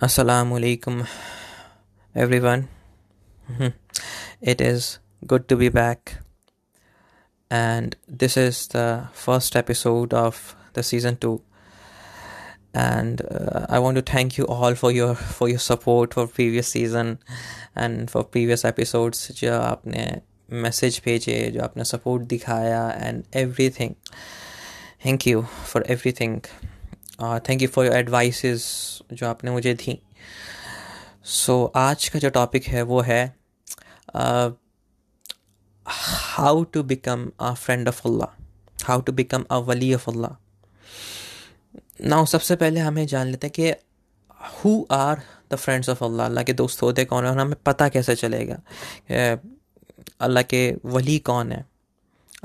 Assalamu alaikum, everyone. it is good to be back, and this is the first episode of the season two. And uh, I want to thank you all for your for your support for previous season and for previous episodes. जो आपने message भेजे जो आपने support दिखाया and everything thank you for everything Thank you for your advices जो आपने मुझे दी। सो so, आज का जो टॉपिक है वो है how to become a friend of Allah how to become a Wali of Allah ना सबसे पहले हमें जान लेते हैं कि who are the friends of Allah Allah के दोस्त होते कौन है और हमें पता कैसे चलेगा अल्लाह के वली कौन है।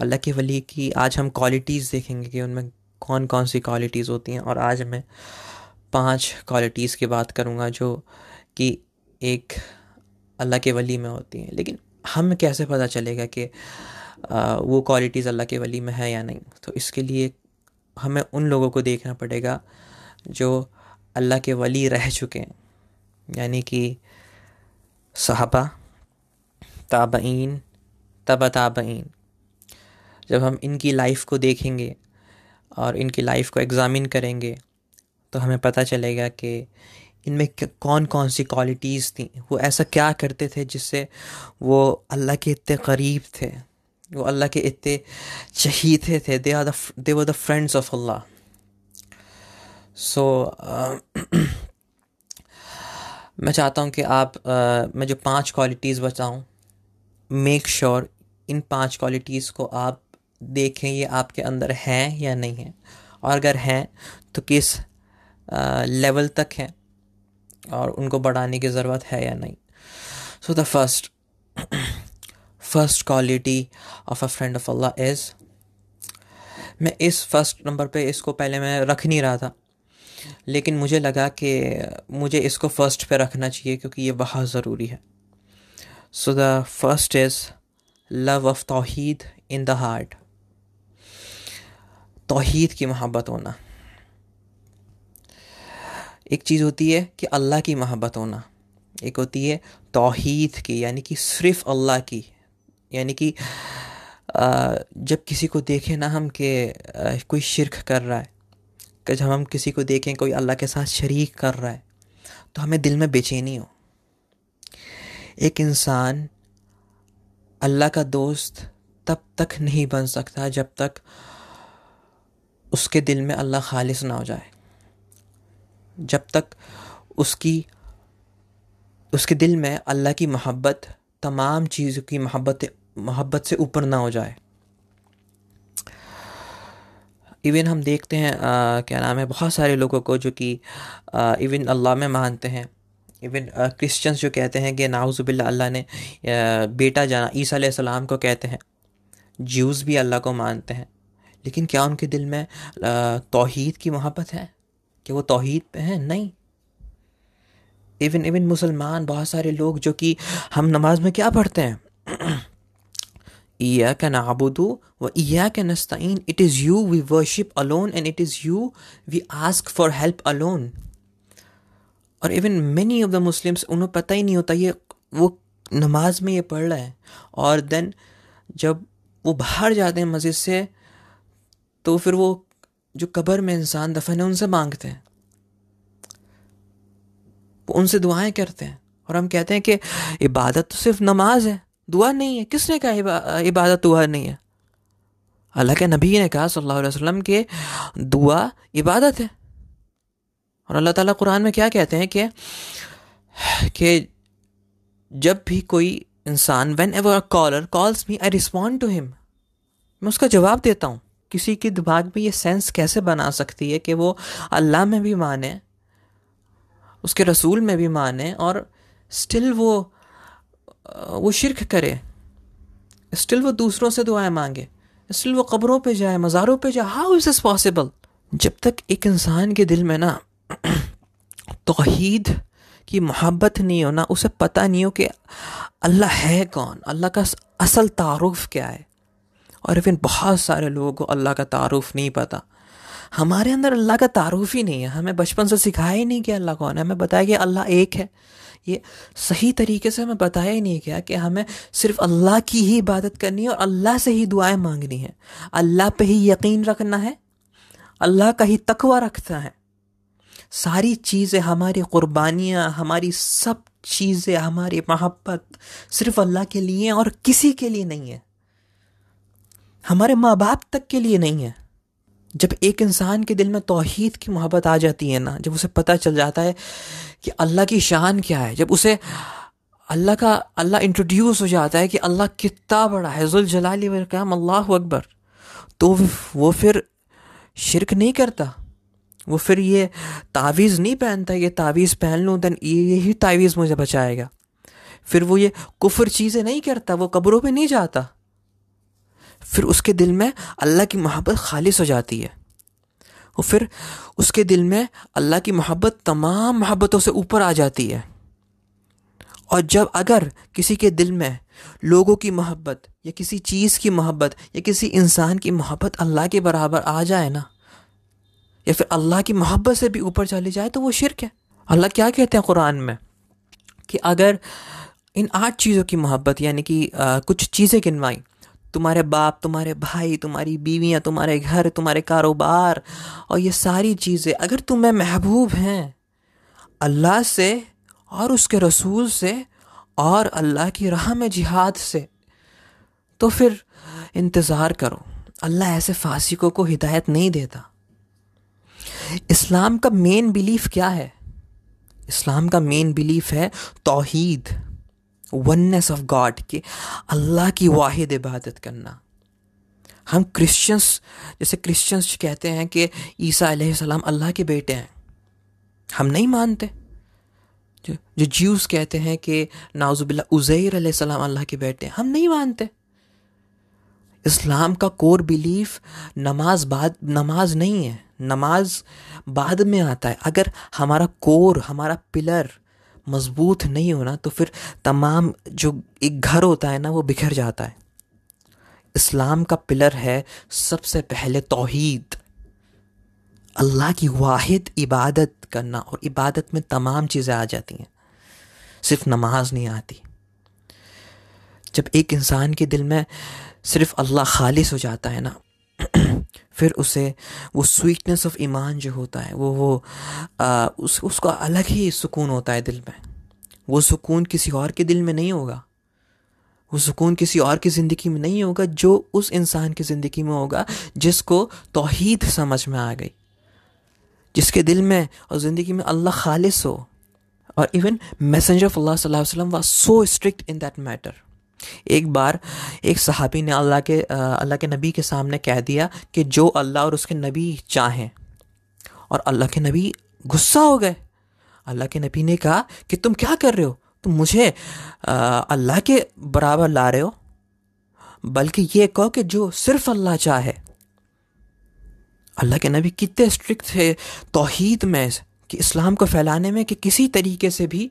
अल्लाह के वली की आज हम क्वालिटीज़ देखेंगे कि उनमें कौन कौन सी क्वालिटीज़ होती हैं? और आज मैं पाँच क्वालिटीज़ की बात करूँगा जो कि एक अल्लाह के वली में होती हैं। लेकिन हम कैसे पता चलेगा कि वो क्वालिटीज़ अल्लाह के वली में है या नहीं? तो इसके लिए हमें उन लोगों को देखना पड़ेगा जो अल्लाह के वली रह चुके हैं। यानी कि सहाबा, ताबईन, तब ताबईन। जब हम इनकी लाइफ को देखेंगे और इनकी लाइफ को एग्ज़ामिन करेंगे तो हमें पता चलेगा कि इनमें कौन कौन सी क्वालिटीज़ थी। वो ऐसा क्या करते थे जिससे वो अल्लाह के इतने करीब थे वो अल्लाह के इतने चहीते थे they are the were the friends of Allah so मैं चाहता हूँ कि आप uh, मैं जो पाँच क्वालिटीज़ बताऊँ मेक श्योर इन पाँच क्वालिटीज़ को आप देखें ये आपके अंदर हैं या नहीं हैं। और अगर हैं तो किस लेवल तक हैं और उनको बढ़ाने की ज़रूरत है या नहीं। So the first first quality of a friend of Allah is मैं इस फ़र्स्ट नंबर पे इसको पहले मैं रख नहीं रहा था, लेकिन मुझे लगा कि मुझे इसको फ़र्स्ट पे रखना चाहिए क्योंकि ये बहुत ज़रूरी है। So the first is love of tawheed in the heart Tawheed की मोहब्बत होना। एक चीज़ होती है कि अल्लाह की मोहब्बत होना। एक होती है तोहीद की, यानी कि सिर्फ़ अल्लाह की। यानी कि जब किसी को देखें ना हम कि कोई शिरक कर रहा है, कि जब हम किसी को देखें कोई अल्लाह के साथ शरीक कर रहा है तो हमें दिल में बेचैनी हो। एक इंसान अल्लाह का दोस्त तब तक नहीं बन सकता जब तक उसके दिल में अल्लाह खालिश ना हो जाए। जब तक उसकी उसके दिल में अल्लाह की मोहब्बत तमाम चीज़ों की मोहब्बत मोहब्बत से ऊपर ना हो जाए। इवन हम देखते हैं आ, क्या नाम है बहुत सारे लोगों को जो कि इवन अल्लाह में मानते हैं। इवन क्रिश्चियंस जो कहते हैं कि नाउज़बिल्ला अल्लाह ने बेटा जाना ईसा सलाम को कहते हैं। ज्यूज़ भी अल्लाह को मानते हैं। लेकिन क्या उनके दिल में तोहीद की मोहब्बत है? कि वो तोहीद पे हैं? नहीं। इवन इवन मुसलमान बहुत सारे लोग जो कि हम नमाज़ में क्या पढ़ते हैं? ईया का नाबुदू व ईया का नस्ताइन it is you we worship alone and it is you we ask for help alone और even many of the Muslims उन्हें पता ही नहीं होता ये वो नमाज़ में ये पढ़ रहा है। और देन जब वो बाहर जाते हैं मस्जिद से तो फिर वो जो कब्र में इंसान दफन है, उनसे मांगते हैं। वो उनसे दुआएँ करते हैं और हम कहते हैं कि इबादत तो सिर्फ़ नमाज़ है, दुआ नहीं है। किसने कहा इबादत दुआ नहीं है? अल्लाह के नबी ने कहा सल्लल्लाहु अलैहि वसल्लम के दुआ इबादत है। और अल्लाह ताला कुरान में क्या कहते हैं कि कि जब भी कोई इंसान whenever caller calls me I respond to him मैं उसका जवाब देता हूँ। किसी के दिमाग में ये सेंस कैसे बना सकती है कि वो अल्लाह में भी माने, उसके रसूल में भी माने और स्टिल वो वो शिरक करे स्टिल वो दूसरों से दुआएँ मांगे स्टिल वो कब्रों पे जाए, मज़ारों पे जाए। हाउ इज़ इज़ पॉसिबल जब तक एक इंसान के दिल में ना तोहीद की मोहब्बत नहीं हो ना, उसे पता नहीं हो कि अल्लाह है कौन, अल्लाह का असल तारुफ क्या है। और इवन बहुत सारे लोगों को अल्लाह का तारुफ नहीं पता। हमारे अंदर अल्लाह का तारुफ ही नहीं है। हमें बचपन से सिखाया ही नहीं कि अल्लाह कौन है। हमें बताया कि अल्लाह एक है। ये सही तरीके से हमें बताया ही नहीं गया कि हमें सिर्फ़ अल्लाह की ही इबादत करनी है और अल्लाह से ही दुआएँ मांगनी है। अल्लाह पे ही यकीन रखना है। अल्लाह का ही तकवा रखना है। सारी चीज़ें हमारी कुर्बानियाँ, हमारी सब चीज़ें, हमारी मोहब्बत सिर्फ़ अल्लाह के लिए और किसी के लिए नहीं है। हमारे माँ बाप तक के लिए नहीं है। जब एक इंसान के दिल में तोहहीद की मोहब्बत आ जाती है ना, जब उसे पता चल जाता है कि अल्लाह की शान क्या है, जब उसे अल्लाह का, अल्लाह इंट्रोड्यूस हो जाता है कि अल्लाह कितना बड़ा है जुल जलाली वरकाम अल्लाह अकबर तो वो फिर शिरक नहीं करता। वो फिर ये तावीज़ नहीं पहनता, ये तावीज़ पहन लूँ दैन ये, यही तावीज़ मुझे बचाएगा। फिर वो ये कुफर चीज़ें नहीं करता, वो कब्रों पे नहीं जाता। फिर उसके दिल में अल्लाह की मोहब्बत खालिश हो जाती है। और फिर उसके दिल में अल्लाह की मोहब्बत तमाम मोहब्बतों से ऊपर आ जाती है। और जब अगर किसी के दिल में लोगों की मोहब्बत या किसी चीज़ की मोहब्बत या किसी इंसान की मोहब्बत अल्लाह के बराबर आ जाए ना, या फिर अल्लाह की मोहब्बत से भी ऊपर चली जाए तो वो शिरक है। अल्लाह क्या कहते हैं कुरान में? कि अगर इन आठ चीज़ों की मोहब्बत, यानी कि कुछ चीज़ें गिनवाई तुम्हारे बाप, तुम्हारे भाई, तुम्हारी बीवियाँ, तुम्हारे घर, तुम्हारे कारोबार और ये सारी चीज़ें, अगर तुम्हें महबूब हैं, अल्लाह से और उसके रसूल से और अल्लाह की राह में जिहाद से तो फिर इंतज़ार करो। अल्लाह ऐसे फासिकों को हिदायत नहीं देता। इस्लाम का मेन बिलीफ क्या है? इस्लाम का मेन बिलीफ है तोहीद। वननेस ऑफ़ गॉड कि अल्लाह की वाहिद इबादत करना। हम क्रिश्चियंस जैसे क्रिश्चियंस कहते हैं कि ईसा सलाम अल्लाह के बेटे हैं। हम नहीं मानते। जो जो ज्यूस कहते हैं कि नाजुबिल्ला उज़ैर सलाम अल्लाह के बेटे हैं, हम नहीं मानते। इस्लाम का कोर बिलीफ नमाज़ बाद, नमाज़ नहीं है। नमाज़ बाद में आता है। अगर हमारा कोर, हमारा पिलर मज़बूत नहीं होना तो फिर तमाम जो एक घर होता है ना, वो बिखर जाता है। इस्लाम का पिलर है सबसे पहले तोहीद। अल्लाह की वाहिद इबादत करना, और इबादत में तमाम चीज़ें आ जाती हैं। सिर्फ़ नमाज़ नहीं आती। जब एक इंसान के दिल में सिर्फ़ अल्लाह खालिश हो जाता है ना फिर उसे वो स्वीटनेस ऑफ़ ईमान जो होता है वो वो आ, उस उसका अलग ही सुकून होता है दिल में। वो सुकून किसी और के दिल में नहीं होगा। वो सुकून किसी और की ज़िंदगी में नहीं होगा जो उस इंसान की ज़िंदगी में होगा जिसको तोहीद समझ में आ गई। जिसके दिल में और ज़िंदगी में अल्लाह खालिस हो। और इवन मैसेंजर ऑफ़ अल्लाह वसल्लम was so strict in that matter एक बार एक सहाबी ने अल्लाह के अल्लाह के नबी के सामने कह दिया कि जो अल्लाह और उसके नबी चाहें। और अल्लाह के नबी गुस्सा हो गए। अल्लाह के नबी ने कहा कि तुम क्या कर रहे हो? तुम मुझे अल्लाह के बराबर ला रहे हो। बल्कि ये कहो कि जो सिर्फ़ अल्लाह चाहे। अल्लाह के नबी कितने स्ट्रिक्ट थे तोहीद में। कि इस्लाम को फैलाने में कि किसी तरीके से भी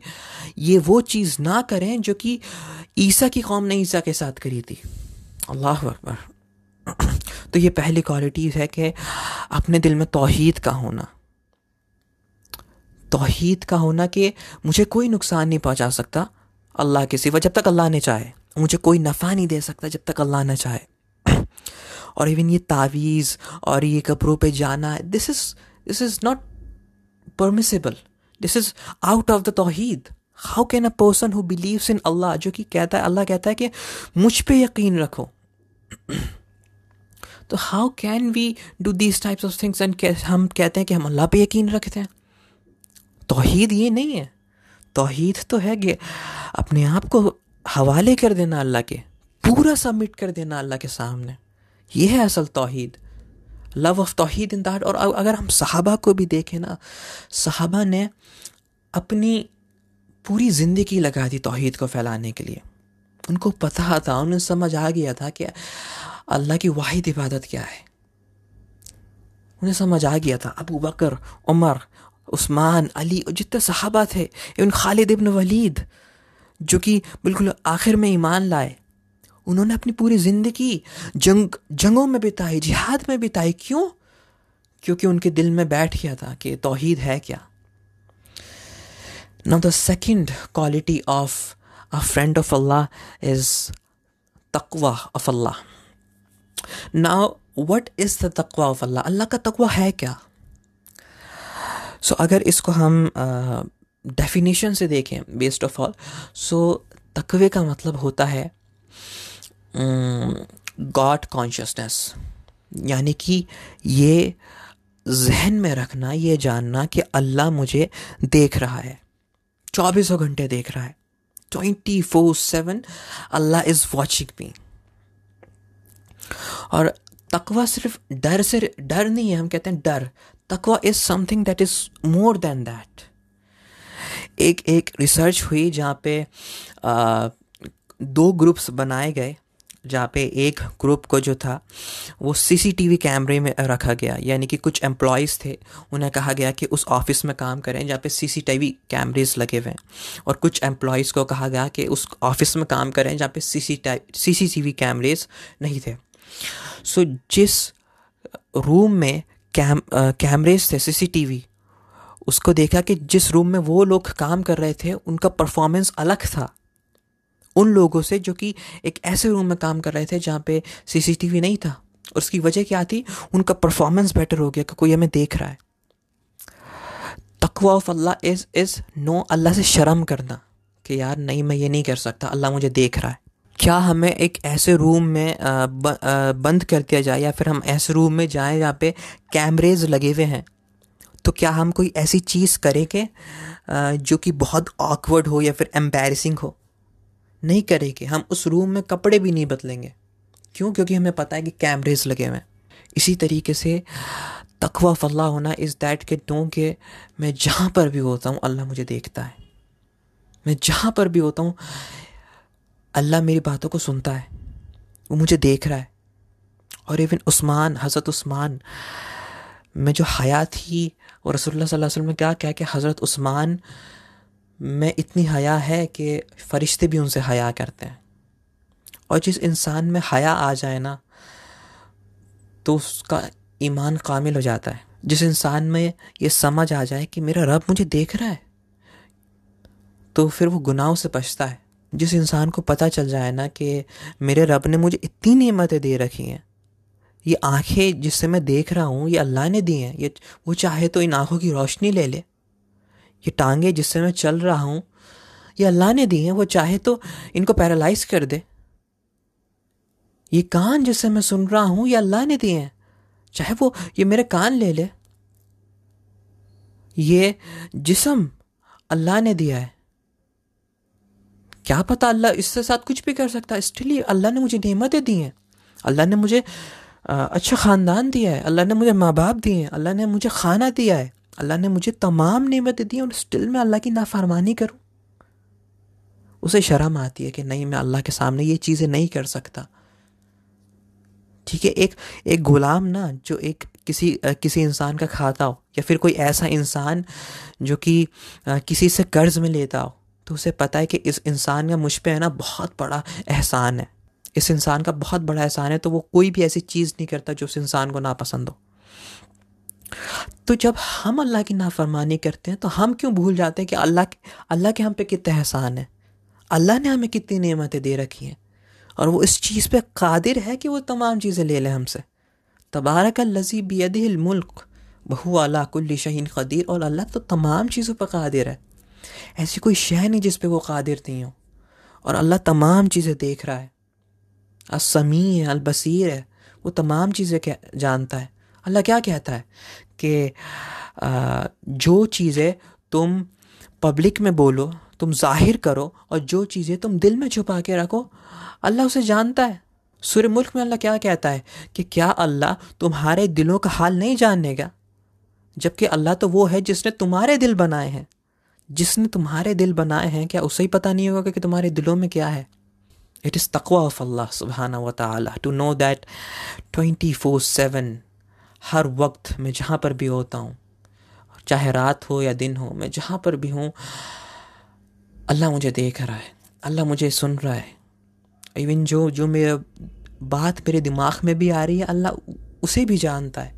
ये वो चीज़ ना करें जो कि ईसा की कौम ने ईसा के साथ करी थी। अल्लाह अकबर। तो ये पहली क्वालिटीज़ है कि अपने दिल में तोहीद का होना। तोहीद का होना कि मुझे कोई नुकसान नहीं पहुँचा सकता अल्लाह के सिवा, जब तक अल्लाह ने चाहे। मुझे कोई नफ़ा नहीं दे सकता जब तक अल्लाह ने चाहे। और इवन ये तावीज़ और ये कपड़ों पे जाना this is this is not permissible this is out of the Tawheed how can a person who believes in Allah जो कि कहता है अल्लाह कहता है कि मुझ पे यकीन रखो। तो how can we do these types of things and हम कहते हैं कि हम अल्लाह पे यकीन रखते हैं? तोहीद ये नहीं है। तोहीद तो है कि अपने आप को हवाले कर देना अल्लाह के, पूरा सबमिट कर देना अल्लाह के सामने। ये है असल Tawheed. Love of tawheed in that और अगर हम सहाबा को भी देखें ना, सहाबा ने अपनी पूरी ज़िंदगी लगा दी तोहीद को फैलाने के लिए। उनको पता था, उन्हें समझ आ गया था कि अल्लाह की वाहिद इबादत क्या है। उन्हें समझ आ गया था, अबू बकर, उमर, उस्मान, अली और जितने सहाबा थे, इवन खालिद इब्न वलीद, जो कि बिल्कुल आखिर में ईमान लाए। उन्होंने अपनी पूरी ज़िंदगी जंग जंगों में बिताई जिहाद में बिताई। क्यों? क्योंकि उनके दिल में बैठ गया था कि तोहीद है क्या। Now the second quality of a friend of Allah is तकवा of Allah now what is the तकवा ऑफ़ अल्लाह अल्लाह का तकवा है क्या सो so, अगर इसको हम डेफिनेशन uh, से देखें बेस्ड ऑफ़ ऑल सो तकवे का मतलब होता है गॉड कॉन्शियसनेस यानी कि ये जहन में रखना ये जानना कि अल्लाह मुझे देख रहा है। चौबीसों घंटे देख रहा है। Twenty four seven Allah is watching me और तकवा सिर्फ़ डर से डर नहीं है हम कहते हैं डर। तकवा is something that is more than that एक एक रिसर्च हुई जहाँ पे आ, दो ग्रुप्स बनाए गए। जहाँ पे एक ग्रुप को जो था वो सीसीटीवी कैमरे में रखा गया। यानी कि कुछ एम्प्लॉयज़ थे उन्हें कहा गया कि उस ऑफ़िस में काम करें जहाँ पे सीसीटीवी कैमरेज लगे हुए हैं। और कुछ एम्प्लॉयज़ को कहा गया कि उस ऑफ़िस में काम करें जहाँ पे सी सी कैमरेज नहीं थे। सो so, जिस रूम में कैम कैमरेज थे सीसीटीवी उसको देखा कि जिस रूम में वो लोग काम कर रहे थे उनका परफॉर्मेंस अलग था। उन लोगों से जो कि एक ऐसे रूम में काम कर रहे थे जहाँ पे सीसीटीवी नहीं था। और उसकी वजह क्या थी? उनका परफॉर्मेंस बेटर हो गया कि कोई हमें देख रहा है। तकवा of Allah is is no Allah से शर्म करना कि यार नहीं, मैं ये नहीं कर सकता, अल्लाह मुझे देख रहा है। क्या हमें एक ऐसे रूम में बंद कर दिया जाए या फिर हम ऐसे रूम में जाएँ जहाँ पे कैमरेज लगे हुए हैं? तो क्या हम कोई ऐसी चीज़ करें कि जो कि बहुत ऑकवर्ड हो या फिर एम्बेरसिंग हो? नहीं करेंगे। हम उस रूम में कपड़े भी नहीं बदलेंगे। क्यों? क्योंकि हमें पता है कि कैमरेज लगे हुए हैं। इसी तरीके से तकवा फल्ला होना इज़ दैट के नो के मैं जहाँ पर भी होता हूँ, अल्लाह मुझे देखता है। मैं जहाँ पर भी होता हूँ, अल्लाह मेरी बातों को सुनता है। वो मुझे देख रहा है। और इवन उस्मान, हज़रत उस्मान, में जो हया थी और रसोल्ला वसल्लम ने क्या कहा कि हज़रत उस्मान में इतनी हया है कि फ़रिश्ते भी उनसे हया करते हैं। और जिस इंसान में हया आ जाए ना तो उसका ईमान कामिल हो जाता है। जिस इंसान में ये समझ आ जाए कि मेरा रब मुझे देख रहा है तो फिर वो गुनाहों से बचता है। जिस इंसान को पता चल जाए ना कि मेरे रब ने मुझे इतनी नेमतें दे रखी हैं, ये आँखें जिससे मैं देख रहा हूँ, ये अल्लाह ने दी हैं, ये वो चाहे तो इन आँखों की रोशनी ले ले। ये टांगे जिससे मैं चल रहा हूँ, ये अल्लाह ने दी हैं, वो चाहे तो इनको पैरालाइज कर दे। ये कान जिससे मैं सुन रहा हूँ, ये अल्लाह ने दिए हैं। चाहे वो ये मेरे कान ले ले। ये जिसम अल्लाह ने दिया है। क्या पता अल्लाह इससे साथ कुछ भी कर सकता है? स्टिल अल्लाह ने मुझे नेमतें दी हैं। अल्लाह ने मुझे अच्छा ख़ानदान दिया है। अल्लाह ने मुझे माँ बाप दिए हैं। अल्लाह ने मुझे खाना दिया है। अल्लाह ने मुझे तमाम नेमतें दी और स्टिल मैं अल्लाह की नाफरमानी करूँ। उसे शर्म आती है कि नहीं, मैं अल्लाह के सामने ये चीज़ें नहीं कर सकता। ठीक है, एक एक गुलाम ना, जो एक किसी किसी इंसान का खाता हो, या फिर कोई ऐसा इंसान जो कि किसी से कर्ज में लेता हो तो उसे पता है कि इस इंसान का मुझ पर है ना बहुत बड़ा एहसान है। इस इंसान का बहुत बड़ा एहसान है तो वो कोई भी ऐसी चीज़ नहीं करता जो उस इंसान को नापसंद हो। तो जब हम अल्लाह की नाफरमानी करते हैं तो हम क्यों भूल जाते हैं कि अल्लाह अल्लाह के हम पे कितने एहसान है? अल्लाह ने हमें कितनी नेमतें दे रखी हैं? और वो इस चीज़ पे कादिर है कि वो तमाम चीज़ें ले लें हमसे। तबारक लजी बियदिल मुल्क बहु अला कुल्ली शहीन क़दीर, और अल्लाह तो तमाम चीज़ों पर कादिर है। ऐसी कोई शह नहीं जिस पे वो कादिर नहीं हो। और अल्लाह तमाम चीज़ें देख रहा है। असमी है, अलबसीर है, वो तमाम चीज़ें जानता है। अल्लाह क्या कहता है? कि जो चीज़ें तुम पब्लिक में बोलो, तुम ज़ाहिर करो और जो चीज़ें तुम दिल में छुपा के रखो, अल्लाह उसे जानता है। सूर्य मुल्क में अल्लाह क्या कहता है कि क्या अल्लाह तुम्हारे दिलों का हाल नहीं जानने का? जबकि अल्लाह तो वो है जिसने तुम्हारे दिल बनाए हैं। जिसने तुम्हारे दिल बनाए हैं, क्या उसे ही पता नहीं होगा कि तुम्हारे दिलों में क्या है? इट इज़ तकवा ऑफ़ अल्लाह सुबहाना व ताला to know that twenty four seven हर वक्त मैं जहाँ पर भी होता हूँ, चाहे रात हो या दिन हो, मैं जहाँ पर भी हूँ, अल्लाह मुझे देख रहा है, अल्लाह मुझे सुन रहा है। इवन जो जो मेरा बात मेरे दिमाग में भी आ रही है, अल्लाह उसे भी जानता है।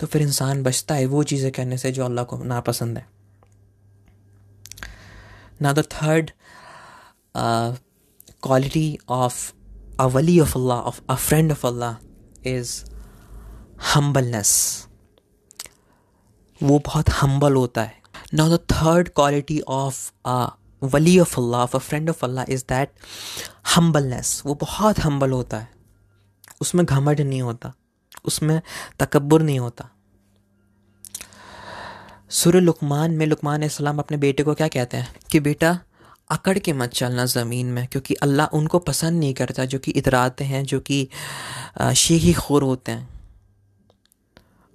तो फिर इंसान बचता है वो चीज़ें करने से जो अल्लाह को नापसंद है। ना the third quality of a Wali of Allah of a friend of Allah is humbleness वो बहुत हम्बल होता है। Now the third quality of a Wali of Allah of a friend of Allah is that humbleness वो बहुत humble होता है। उसमें घमंड नहीं होता। उसमें तकबर नहीं होता। सुर लुकमान, में लुकमान इस्लाम अपने बेटे को क्या कहते हैं? कि बेटा, अकड़ के मत चलना ज़मीन में, क्योंकि अल्लाह उनको पसंद नहीं करता, जो कि इतराते हैं, जो कि शेखी खोर होते हैं।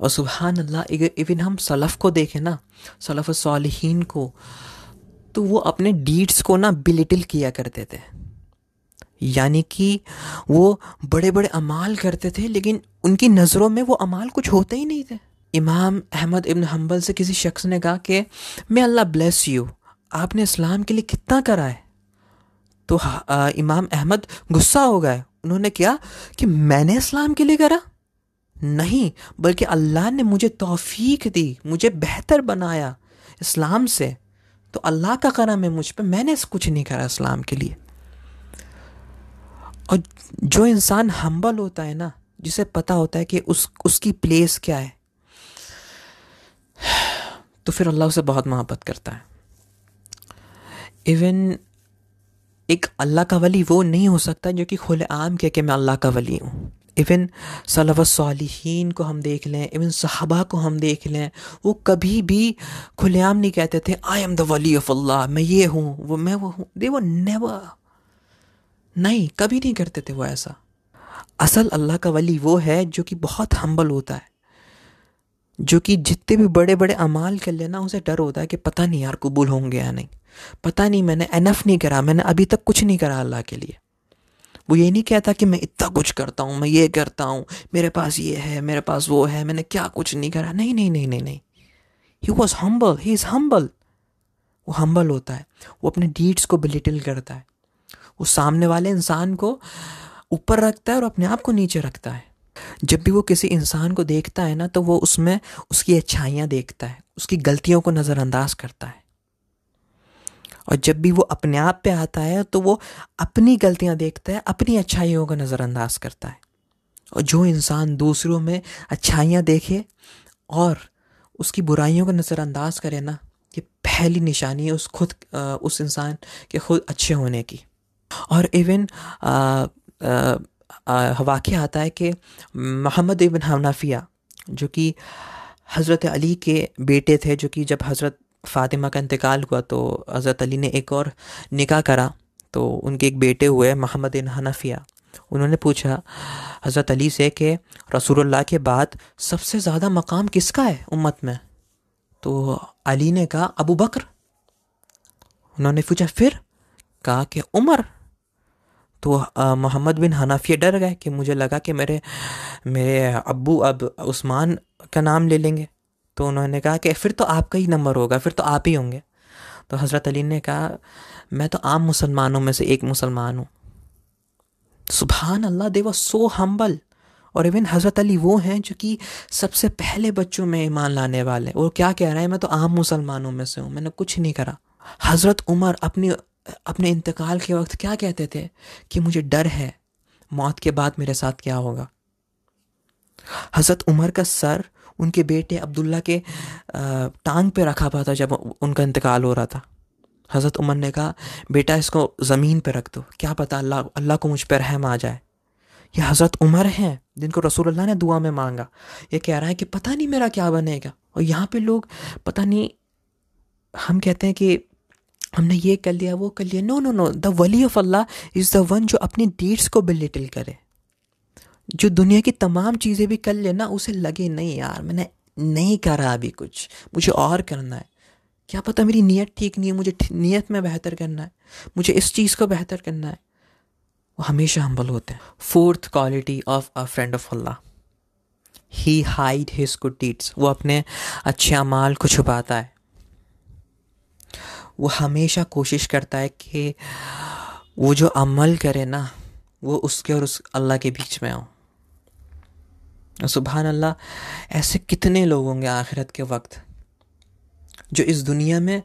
और सुबहान अल्लाह इवन हम सलफ़ को देखें ना सलफ़ सालहीन को तो वो अपने डीड्स को ना बिलिटिल किया करते थे। यानी कि वो बड़े बड़े अमाल करते थे लेकिन उनकी नज़रों में वो अमाल कुछ होते ही नहीं थे। इमाम अहमद इब्न हम्बल से किसी शख्स ने कहा कि मैं अल्लाह ब्लेस यू आपने इस्लाम के लिए कितना करा है? तो आ, इमाम अहमद गुस्सा हो गए। उन्होंने क्या कि मैंने इस्लाम के लिए करा। नहीं, बल्कि अल्लाह ने मुझे तौफीक दी, मुझे बेहतर बनाया इस्लाम से। तो अल्लाह का करम है मुझ पर, मैंने कुछ नहीं करा इस्लाम के लिए। और जो इंसान हम्बल होता है ना, जिसे पता होता है कि उस, उसकी प्लेस क्या है तो फिर अल्लाह उसे बहुत मोहब्बत करता है। इवन एक अल्लाह का वली वो नहीं हो सकता जो कि खुले आम के मैं अल्लाह का वली हूँ। इवन सलफ़ालिहीन को हम देख लें इवन सहाबा को हम देख लें वो कभी भी खुलेआम नहीं कहते थे आई एम द वली ऑफ़ अल्लाह मैं ये हूँ वो मैं वो हूँ दे वो नेवर नहीं कभी नहीं करते थे वो ऐसा असल अल्लाह का वली वो है जो कि बहुत हम्बल होता है जो कि जितने भी बड़े बड़े अमाल कर लेना उसे डर होता है कि पता नहीं यार कबूल होंगे या नहीं पता नहीं मैंने एनफ नहीं करा मैंने अभी तक कुछ नहीं करा अल्लाह के लिए वो ये नहीं कहता कि मैं इतना कुछ करता हूँ, मैं ये करता हूँ, मेरे पास ये है, मेरे पास वो है, मैंने क्या कुछ नहीं करा। नहीं नहीं नहीं नहीं नहीं। He was humble he is humble वो हम्बल होता है, वो अपने डीड्स को बिलिटिल करता है। वो सामने वाले इंसान को ऊपर रखता है और अपने आप को नीचे रखता है। जब भी वो किसी इंसान को देखता है ना तो वो उसमें उसकी अच्छाइयाँ देखता है, उसकी गलतियों को नज़रअंदाज करता है। और जब भी वो अपने आप पे आता है तो वो अपनी गलतियाँ देखता है, अपनी अच्छाइयों को नज़रअंदाज करता है। और जो इंसान दूसरों में अच्छाइयाँ देखे और उसकी बुराइयों को नज़रअंदाज करे ना, ये पहली निशानी है उस खुद उस इंसान के खुद अच्छे होने की। और इवन वाक़ आता है कि मोहम्मद इबन हनाफिया, जो कि हज़रत अली के बेटे थे, जो कि जब हज़रत फ़ातिमा का इंतकाल हुआ तो हज़रत अली ने एक और निकाह करा तो उनके एक बेटे हुए मोहम्मद इन हनफिया। उन्होंने पूछा, हज़रत अली से कि रसूलुल्लाह के बाद सबसे ज़्यादा मकाम किसका है उम्मत में? तो अली ने कहा, अबू बकर। उन्होंने पूछा, फिर? कहा कि, उमर। तो मोहम्मद बिन हनाफिया डर गए कि मुझे लगा कि मेरे मेरे अबू, अब उस्मान का नाम ले लेंगे। तो उन्होंने कहा कि फिर तो आपका ही नंबर होगा, फिर तो आप ही होंगे। तो हज़रत अली ने कहा, मैं तो आम मुसलमानों में से एक मुसलमान हूँ। सुबहान Allah they was so humble. और इवन हज़रत अली वो हैं जो कि सबसे पहले बच्चों में ईमान लाने वाले वो क्या कह रहे हैं, मैं तो आम मुसलमानों में से हूँ, मैंने कुछ नहीं करा। हज़रत उमर अपनी, अपने इंतकाल के वक्त क्या कहते थे कि मुझे डर है, मौत के बाद मेरे साथ क्या होगा? हज़रत उमर का सर उनके बेटे अब्दुल्ला के टांग पे रखा हुआ था जब उनका इंतकाल हो रहा था। हज़रत उमर ने कहा, बेटा, इसको ज़मीन पे रख दो। क्या पता अल्लाह अल्लाह को मुझ पर रहम आ जाए। ये हज़रत उमर हैं, जिनको रसूलुल्लाह ने दुआ में मांगा। ये कह रहा है कि पता नहीं मेरा क्या बनेगा। और यहाँ पे लोग, पता नहीं, हम कहते हैं कि हमने ये कर लिया, वो कर लिया। नो नो नो द वली of Allah is the one जो अपनी डीड्स को भी लिटिल करे। जो दुनिया की तमाम चीज़ें भी कर लेना उसे लगे, नहीं यार, मैंने नहीं करा अभी कुछ। मुझे और करना है। क्या पता मेरी नीयत ठीक नहीं है, मुझे नीयत में बेहतर करना है। मुझे इस चीज़ को बेहतर करना है। वो हमेशा हम्बल होते हैं। Fourth quality of a friend of Allah he hide his good deeds वो अपने अच्छे अमाल को छुपाता है। वो हमेशा कोशिश करता है कि वो जो अमल करे ना, वो उसके और उस अल्लाह के बीच में हो। सुबहान अल्लाह ऐसे कितने लोग होंगे आखिरत के वक्त जो इस दुनिया में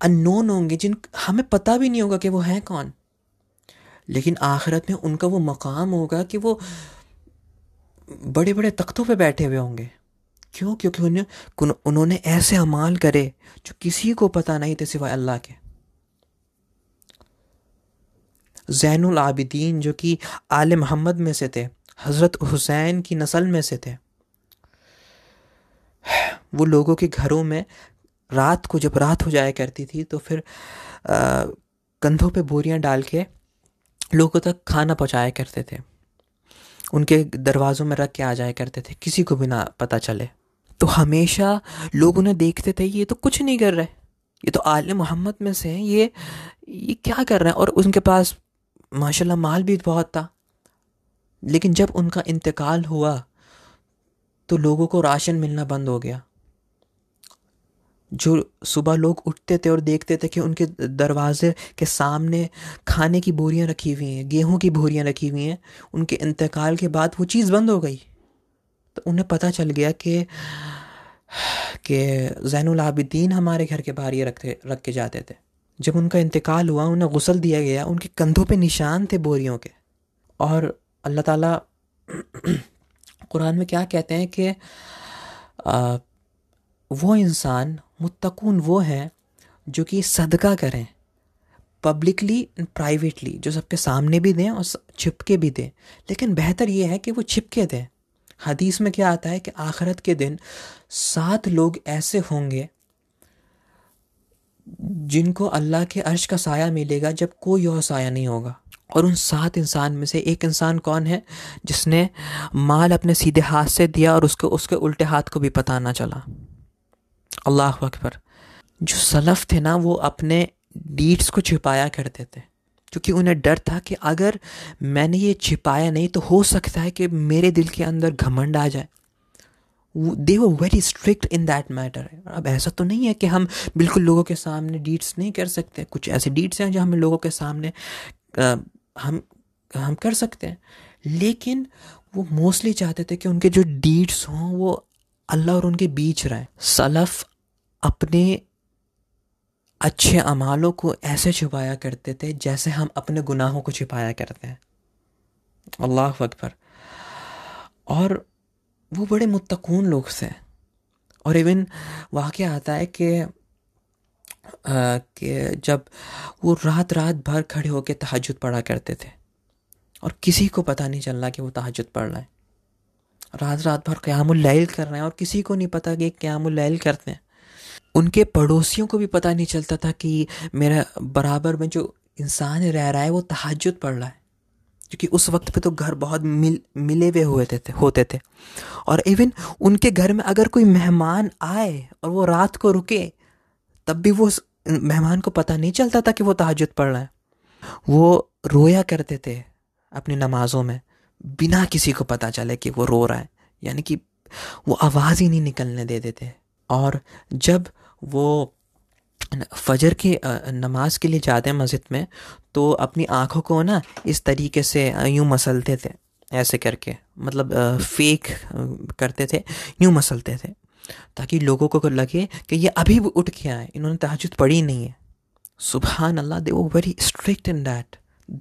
अननोन होंगे, जिन हमें पता भी नहीं होगा कि वो हैं कौन। लेकिन आखिरत में उनका वो मकाम होगा कि वो बड़े बड़े तख्तों पे बैठे हुए होंगे। क्यों? क्योंकि उन्हें उन्होंने ऐसे अमाल करे जो किसी को पता नहीं थे सिवाय अल्लाह के। जैनुल आबिदीन जो कि आल मोहम्मद में से थे हज़रत हुसैन की नस्ल में से थे। वो लोगों के घरों में रात को जब रात हो जाया करती थी तो फिर कंधों पे बोरियाँ डाल के लोगों तक खाना पहुँचाया करते थे। उनके दरवाज़ों में रख के आ जाया करते थे, किसी को भी ना पता चले। तो हमेशा लोग उन्हें देखते थे, ये तो कुछ नहीं कर रहे, ये तो आल मोहम्मद में से हैं, ये ये क्या कर रहे हैं? और उनके पास, माशाल्लाह, माल भी बहुत था। लेकिन जब उनका इंतकाल हुआ तो लोगों को राशन मिलना बंद हो गया। जो सुबह लोग उठते थे और देखते थे कि उनके दरवाजे के सामने खाने की बोरियाँ रखी हुई हैं, गेहूँ की बोरियाँ रखी हुई हैं, उनके इंतकाल के बाद वो चीज़ बंद हो गई। तो उन्हें पता चल गया कि कि जैनुल आबिदीन हमारे घर के बाहर ये रखते, रख के जाते थे। जब उनका इंतकाल हुआ, उन्हें गसल दिया गया, उनके कंधों पे निशान थे बोरियों के। और अल्लाह ताला कुरान में क्या कहते हैं कि वो इंसान, मुत्तकून वो हैं जो कि सदका करें, पब्लिकली एंड प्राइवेटली, जो सबके सामने भी दें और छिपके भी दें। लेकिन बेहतर ये है कि वो छिपके दें। हदीस में क्या आता है कि आखरत के दिन सात लोग ऐसे होंगे जिनको अल्लाह के अर्श का साया मिलेगा जब कोई और साया नहीं होगा। और उन सात इंसान में से एक इंसान कौन है जिसने माल अपने सीधे हाथ से दिया और उसको उसके उल्टे हाथ को भी पता ना चला? अल्लाह अकबर। जो सलफ़ थे ना वो अपने डीड्स को छिपाया करते थे क्योंकि उन्हें डर था कि अगर मैंने ये छिपाया नहीं तो हो सकता है कि मेरे दिल के अंदर घमंड आ जाए। They were very strict in that matter अब ऐसा तो नहीं है कि हम बिल्कुल लोगों के सामने डीट्स नहीं कर सकते। कुछ ऐसे डीड्स हैं जो हमें लोगों के सामने आ, हम हम कर सकते हैं। लेकिन वो मोस्टली चाहते थे कि उनके जो डीड्स हों, वो अल्लाह और उनके बीच रहें। सलफ़ अपने अच्छे अमालों को ऐसे छुपाया करते थे, जैसे हम अपने गुनाहों को छुपाया करते हैं। अल्लाह अकबर। और वो बड़े मुतकून लोग थे और इवन वाक़ आता है कि कि जब वो रात रात भर खड़े होकर तहजद पढ़ा करते थे और किसी को पता नहीं चल रहा कि वो तहजद पढ़ रहे हैं। रात रात भर क़यामुल लैल कर रहे हैं और किसी को नहीं पता कि क़यामुल लैल करते हैं। उनके पड़ोसियों को भी पता नहीं चलता था कि मेरा बराबर में जो इंसान रह रहा है वो तहजद पढ़ रहा है। क्योंकि उस वक्त पे तो घर बहुत मिल मिले हुए हुए थे, थे होते थे। और इवन उनके घर में अगर कोई मेहमान आए और वो रात को रुके तब भी वो मेहमान को पता नहीं चलता था कि वो तहजद पढ़ रहा है। वो रोया करते थे अपनी नमाज़ों में, बिना किसी को पता चले कि वो रो रहा है। यानी कि वो आवाज़ ही नहीं निकलने देते और जब वो फजर की नमाज़ के लिए जाते हैं मस्जिद में तो अपनी आँखों को ना इस तरीके से यूँ मसलते थे, ऐसे करके मतलब फेक करते थे, यूँ मसलते थे। ताकि लोगों को लगे कि ये अभी भी उठ के आए। इन्होंने तहजद पढ़ी नहीं है। सुबहान Allah they were very strict in that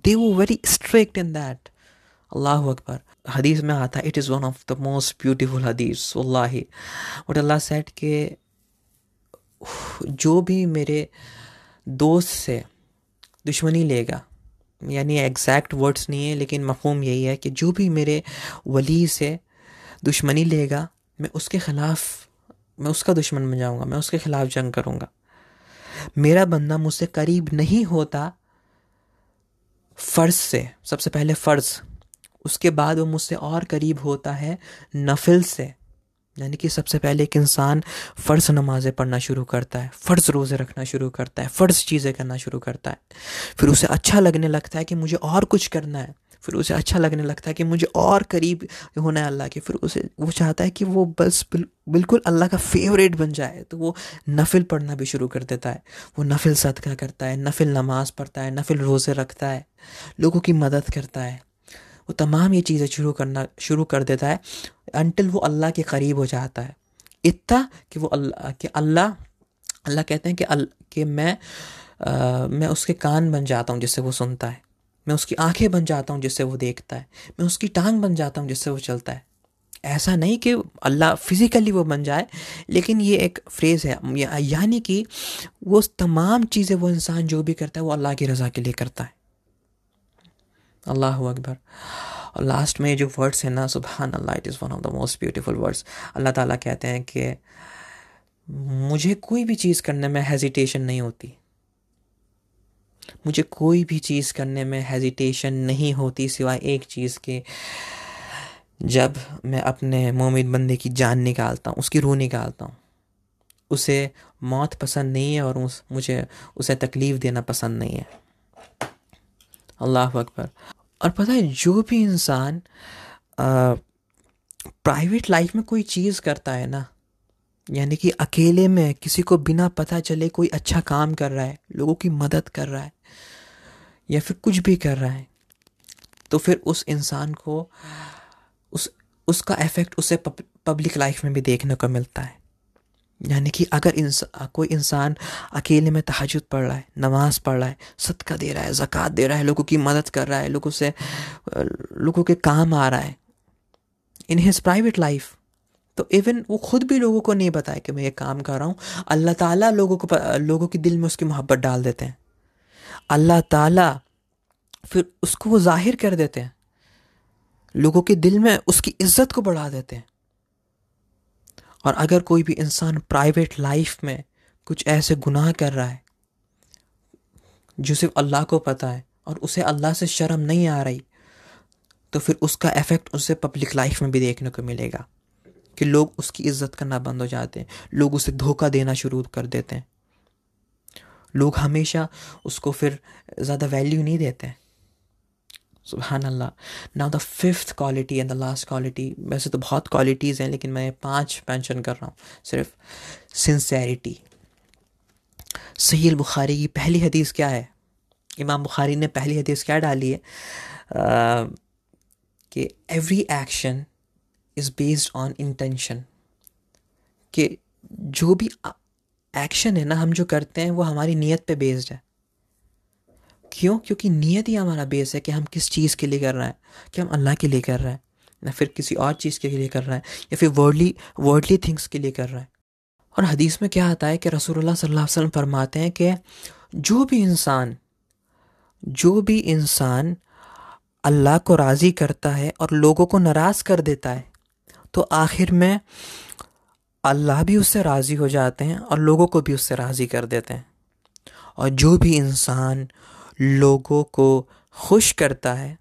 they were very strict in that Allah Akbar हदीस में आता है it is one of the most beautiful हदीस अल्लाह वट अल्लाह सेट के जो भी मेरे दोस्त से दुश्मनी लेगा, यानी एग्जैक्ट वर्ड्स नहीं है, लेकिन मफहम यही है कि जो भी मेरे वली से दुश्मनी लेगा, मैं उसके ख़िलाफ़ मैं उसका दुश्मन बन जाऊँगा, मैं उसके ख़िलाफ़ जंग करूँगा। मेरा बंदा मुझसे करीब नहीं होता फ़र्ज़ से, सबसे पहले फ़र्ज़। उसके बाद वो मुझसे और करीब होता है नफिल से। यानी कि सबसे पहले एक इंसान फ़र्ज़ नमाज़ें पढ़ना शुरू करता है, फ़र्ज़ रोज़े रखना शुरू करता है, फ़र्ज़ चीज़ें करना शुरू करता है। फिर उसे अच्छा लगने लगता है कि मुझे और कुछ करना है। फिर उसे अच्छा लगने लगता है कि मुझे और करीब होना है अल्लाह के। फिर उसे वो चाहता है कि वो बस बिल, बिल्कुल अल्लाह का फेवरेट बन जाए। तो वो नफिल पढ़ना भी शुरू कर देता है। वो नफिल सदका करता है नफिल नमाज़ पढ़ता है नफिल रोज़े रखता है लोगों की मदद करता है। वो तमाम ये चीज़ें शुरू करना शुरू कर देता है अनटिल वो अल्लाह के करीब हो जाता है। इतना कि वो अल्लाह कि अल्लाह अल्लाह कहते हैं कि अल कि मैं आ, मैं उसके कान बन जाता हूँ जिससे वो सुनता है। मैं उसकी आँखें बन जाता हूँ जिससे वो देखता है। मैं उसकी टांग बन जाता हूँ जिससे वो चलता है। ऐसा नहीं कि अल्लाह फिज़िकली वो बन जाए, लेकिन ये एक फ्रेज़ है। यानी कि वो तमाम चीज़ें वो इंसान जो भी करता है, वो अल्लाह की रज़ा के लिए करता है। अल्लाह अकबर। और लास्ट में जो वर्ड्स हैं ना सुबह Allah it is one of the most beautiful words Allah ताला कहते हैं कि मुझे कोई भी चीज़ करने में हेजिटेशन नहीं होती। मुझे कोई भी चीज़ करने में हेजिटेशन नहीं होती सिवाय एक चीज़ के। जब मैं अपने मोमिन बंदे की जान निकालता हूँ, उसकी रूह निकालता हूँ, उसे मौत पसंद नहीं है और उस, मुझे उसे तकलीफ़ देना पसंद नहीं है। अल्लाह अकबर। और पता है, जो भी इंसान प्राइवेट लाइफ में कोई चीज़ करता है ना, यानी कि अकेले में किसी को बिना पता चले कोई अच्छा काम कर रहा है, लोगों की मदद कर रहा है या फिर कुछ भी कर रहा है तो फिर उस इंसान को उस उसका इफ़ेक्ट उसे पब्लिक लाइफ में भी देखने को मिलता है। यानी कि अगर इंसा, कोई इंसान अकेले में तहजद पढ़ रहा है नमाज़ पढ़ रहा है सदका दे रहा है ज़क़़त दे रहा है लोगों की मदद कर रहा है लोगों से लोगों के काम आ रहा है इन हिज प्राइवेट लाइफ तो इवन वो खुद भी लोगों को नहीं बताए कि मैं ये काम कर रहा हूँ। अल्लाह ताला लोगों को लोगों के दिल में उसकी मोहब्बत डाल देते हैं। अल्लाह ताला फिर उसको वो ज़ाहिर कर देते हैं। लोगों के दिल में उसकी इज़्ज़त को बढ़ा देते हैं। और अगर कोई भी इंसान प्राइवेट लाइफ में कुछ ऐसे गुनाह कर रहा है, जो सिर्फ़ अल्लाह को पता है और उसे अल्लाह से शर्म नहीं आ रही तो फिर उसका इफ़ेक्ट उसे पब्लिक लाइफ में भी देखने को मिलेगा कि लोग उसकी इज़्ज़त करना बंद हो जाते हैं। लोग उसे धोखा देना शुरू कर देते हैं। लोग हमेशा उसको फिर ज़्यादा वैल्यू नहीं देते। हैं सुबहान Allah now the fifth quality and the last quality वैसे तो बहुत क्वालिटीज़ हैं, लेकिन मैं पाँच मेंशन कर रहा हूँ। सिर्फ़ सिंसेरिटी सही बुखारी की पहली हदीस क्या है? इमाम बुखारी ने पहली हदीस क्या डाली है? कि every action is based on intention कि जो भी एक्शन है ना, हम जो करते हैं, वो हमारी नीयत पे बेस्ड है। क्यों? क्योंकि नीयत ही हमारा बेस है कि हम किस चीज़ के लिए कर रहे हैं, कि हम अल्लाह के लिए कर रहे हैं या फिर किसी और चीज़ के लिए कर रहे हैं, या फिर वर्डली वर्डली थिंग्स के लिए कर रहे हैं। और हदीस में क्या आता है कि रसूलुल्लाह सल्लल्लाहु अलैहि वसल्लम फरमाते हैं कि जो भी इंसान, जो भी इंसान अल्लाह को राज़ी करता है और लोगों को नाराज़ कर देता है तो आखिर में अल्लाह भी उससे राज़ी हो जाते हैं और लोगों को भी उससे राज़ी कर देते हैं। और जो भी इंसान लोगों को खुश करता है,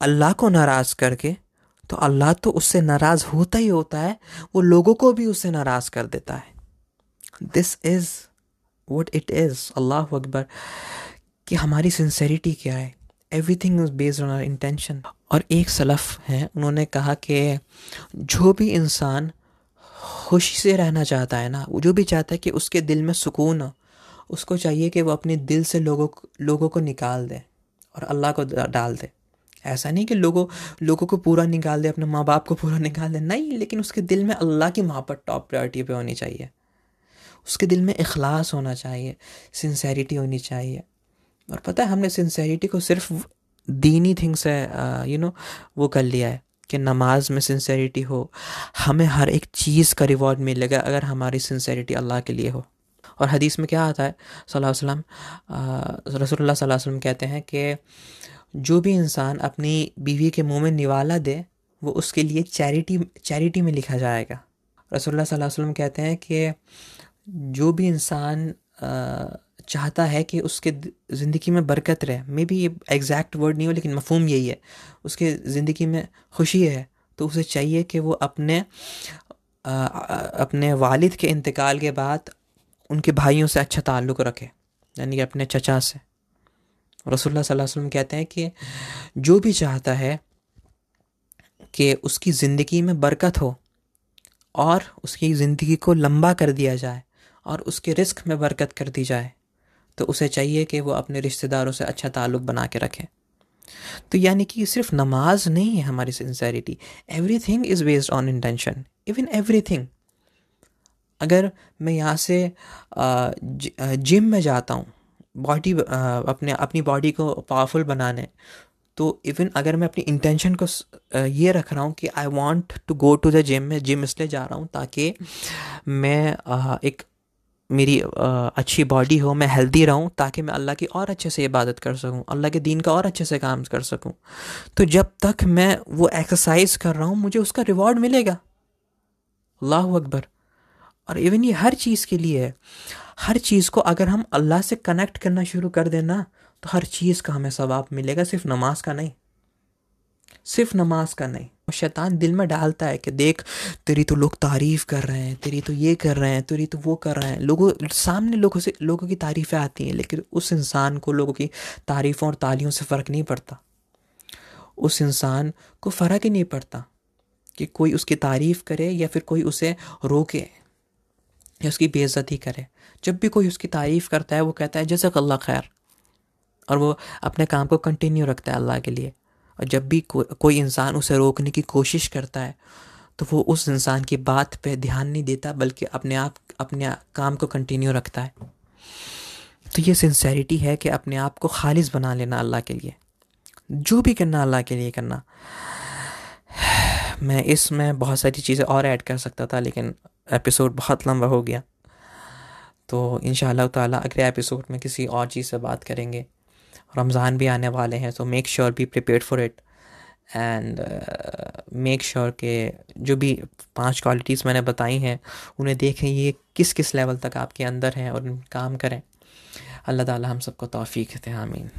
अल्लाह को नाराज़ करके तो अल्लाह तो उससे नाराज़ होता ही होता है, वो लोगों को भी उससे नाराज़ कर देता है। This is what it is Allah Akbar कि हमारी सिंसेरिटी क्या है? Everything is based on our intention और एक सलफ़ हैं, उन्होंने कहा कि जो भी इंसान खुशी से रहना चाहता है ना, वो जो भी चाहता है कि उसके दिल में सुकून हो, उसको चाहिए कि वो अपने दिल से लोगों लोगों को निकाल दे और अल्लाह को डाल दे। ऐसा नहीं कि लोगों लोगों को पूरा निकाल दे, अपने माँ बाप को पूरा निकाल दे, नहीं, लेकिन उसके दिल में अल्लाह की मोहब्बत टॉप प्रायोरिटी पे होनी चाहिए। उसके दिल में इखलास होना चाहिए सिंसेरिटी होनी चाहिए। और पता है, हमने सिंसेरिटी को सिर्फ़ दीनी थिंग से यू नो वो कर लिया है। कि नमाज़ में सिंसेरिटी हो, हमें हर एक चीज़ का रिवॉर्ड मिलेगा अगर हमारी सिंसेरिटी अल्लाह के लिए हो। और हदीस में क्या आता है? सल्लल्लाहु अलैहि वसल्लम वसल्लम कहते हैं कि जो भी इंसान अपनी बीवी के मुँह में निवाला दे, वो उसके लिए चैरिटी चैरिटी में लिखा जाएगा। रसोल्ला वसल्लम कहते हैं कि जो भी इंसान चाहता है कि उसके ज़िंदगी में बरकत रहे। मे बी ये एग्जैक्ट वर्ड नहीं हो लेकिन मफहम यही है। उसके ज़िंदगी में खुशी है तो उसे चाहिए कि वो अपने आ, अपने वालिद के इंतकाल के बाद उनके भाइयों से अच्छा ताल्लुक़ रखे यानी कि अपने चचा से। रसोल्ला वसल्लम कहते हैं कि जो भी चाहता है कि उसकी ज़िंदगी में बरकत हो और उसकी ज़िंदगी को लंबा कर दिया जाए और उसके रिस्क में बरकत कर दी जाए। तो उसे चाहिए कि वो अपने रिश्तेदारों से अच्छा ताल्लुक़ बना के रखे। तो यानी कि सिर्फ़ नमाज़ नहीं है हमारी sincerity everything is based on intention even everything अगर मैं यहाँ से जिम में जाता हूँ बॉडी अपने, अपनी बॉडी को पावरफुल बनाने तो इवन अगर मैं अपनी इंटेंशन को ये रख रहा हूँ कि I want to go to the gym में जिम इसलिए जा रहा हूँ ताकि मैं एक मेरी अच्छी बॉडी हो, मैं हेल्दी रहूँ, ताकि मैं अल्लाह की और अच्छे से इबादत कर सकूँ, अल्लाह के दीन का और अच्छे से काम कर सकूँ। तो जब तक मैं वो एक्सरसाइज कर रहा हूँ, मुझे उसका रिवॉर्ड मिलेगा। अल्लाह अकबर और इवन ये हर चीज़ के लिए है। हर चीज़ को अगर हम अल्लाह से कनेक्ट करना शुरू कर देना तो हर चीज़ का हमें सवाब मिलेगा, सिर्फ़ नमाज़ का नहीं। सिर्फ़ नमाज़ का नहीं। और शैतान दिल में डालता है कि देख, तेरी तो लोग तारीफ़ कर रहे हैं, तेरी तो ये कर रहे हैं, तेरी तो वो कर रहे हैं। लोगों, सामने लोगों से, लोगों की तारीफ़ें आती हैं, लेकिन उस इंसान को लोगों की तारीफ़ों और तालियों से फ़र्क नहीं पड़ता। उस इंसान को फ़र्क ही नहीं पड़ता कि कोई उसकी तारीफ़ करे या फिर कोई उसे रोके या उसकी बेइज्जती करे। जब भी कोई उसकी तारीफ़ करता है, वो कहता है जैसे अल्लाह खैर। और वो अपने काम को कंटिन्यू रखता है अल्लाह के लिए। और जब भी को, कोई इंसान उसे रोकने की कोशिश करता है तो वो उस इंसान की बात पे ध्यान नहीं देता बल्कि अपने आप अपने काम को कंटिन्यू रखता है। तो ये सिंसेरिटी है कि अपने आप को खालिज बना लेना अल्लाह के लिए। जो भी करना अल्लाह के लिए करना। मैं इसमें बहुत सारी चीज़ें और ऐड कर सकता था लेकिन एपिसोड बहुत लंबा हो गया। तो इन ताला अगले एपिसोड में किसी और चीज़ से बात करेंगे। रमज़ान भी आने वाले हैं so make sure be prepare for it and make sure के जो भी पाँच क्वालिटीज़ मैंने बताई हैं, उन्हें देखें ये किस किस लेवल तक आपके अंदर हैं और काम करें। अल्लाह ताला हम सबको तौफीक थे आमीन।